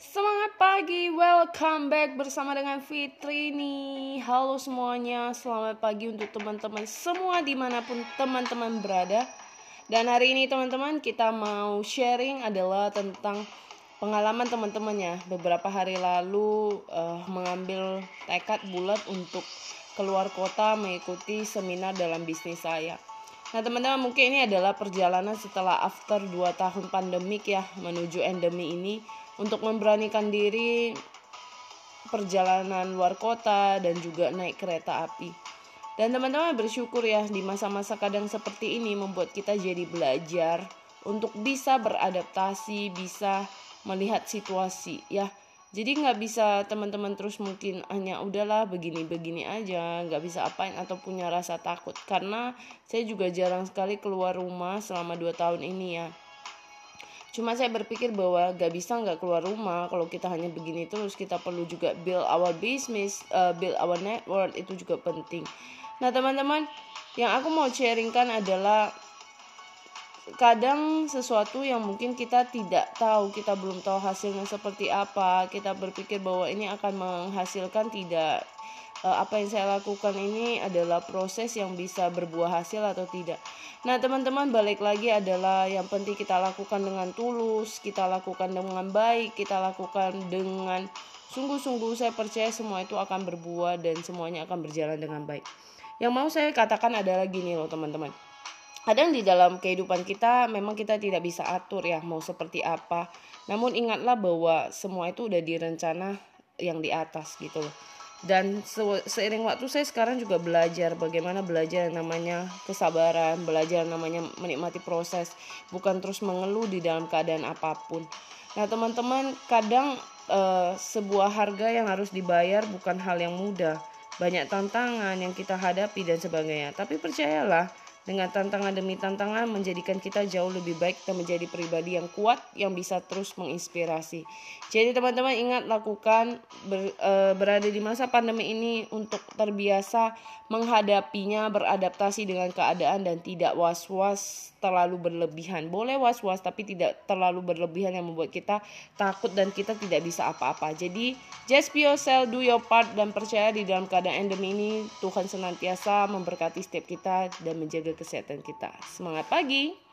Semangat pagi, welcome back bersama dengan Fitri nih. Halo semuanya, selamat pagi untuk teman-teman semua di mana pun teman-teman berada. Dan hari ini teman-teman kita mau sharing adalah tentang pengalaman teman-teman ya Beberapa hari lalu uh, mengambil tekad bulat untuk keluar kota mengikuti seminar dalam bisnis saya Nah teman-teman mungkin ini adalah perjalanan setelah after 2 tahun pandemik ya menuju endemi ini untuk memberanikan diri perjalanan luar kota dan juga naik kereta api. Dan teman-teman bersyukur ya di masa-masa kadang seperti ini membuat kita jadi belajar untuk bisa beradaptasi, bisa melihat situasi ya jadi nggak bisa teman-teman terus mungkin hanya udahlah begini-begini aja nggak bisa apain atau punya rasa takut. Karena saya juga jarang sekali keluar rumah selama dua tahun ini ya. Cuma saya berpikir bahwa gak bisa nggak keluar rumah. Kalau kita hanya begini terus kita perlu juga build our business uh, build our network itu juga penting. Nah teman-teman yang aku mau sharingkan adalah kadang sesuatu yang mungkin kita tidak tahu, kita belum tahu hasilnya seperti apa, kita berpikir bahwa ini akan menghasilkan tidak eh, apa yang saya lakukan ini adalah proses yang bisa berbuah hasil atau tidak. Nah, teman-teman balik lagi adalah yang penting kita lakukan dengan tulus, kita lakukan dengan baik, kita lakukan dengan sungguh-sungguh saya percaya semua itu akan berbuah dan semuanya akan berjalan dengan baik. Yang mau saya katakan adalah gini loh, teman-teman kadang di dalam kehidupan kita memang kita tidak bisa atur ya mau seperti apa. Namun ingatlah bahwa semua itu udah direncana yang di atas gitu loh. Dan seiring waktu saya sekarang juga belajar bagaimana belajar yang namanya kesabaran belajar yang namanya menikmati proses bukan terus mengeluh di dalam keadaan apa pun. Nah teman-teman kadang uh, sebuah harga yang harus dibayar bukan hal yang mudah. Banyak tantangan yang kita hadapi dan sebagainya. Tapi percayalah dengan tantangan demi tantangan menjadikan kita jauh lebih baik dan menjadi pribadi yang kuat yang bisa terus menginspirasi. Jadi teman-teman ingat lakukan ber, e, berada di masa pandemi ini untuk terbiasa menghadapinya, beradaptasi dengan keadaan dan tidak was-was terlalu berlebihan. Boleh was-was tapi tidak terlalu berlebihan yang membuat kita takut dan kita tidak bisa apa-apa. Jadi just be yourself, do your part dan percaya di dalam keadaan endemi ini Tuhan senantiasa memberkati setiap kita dan menjaga kesehatan kita. Semangat pagi!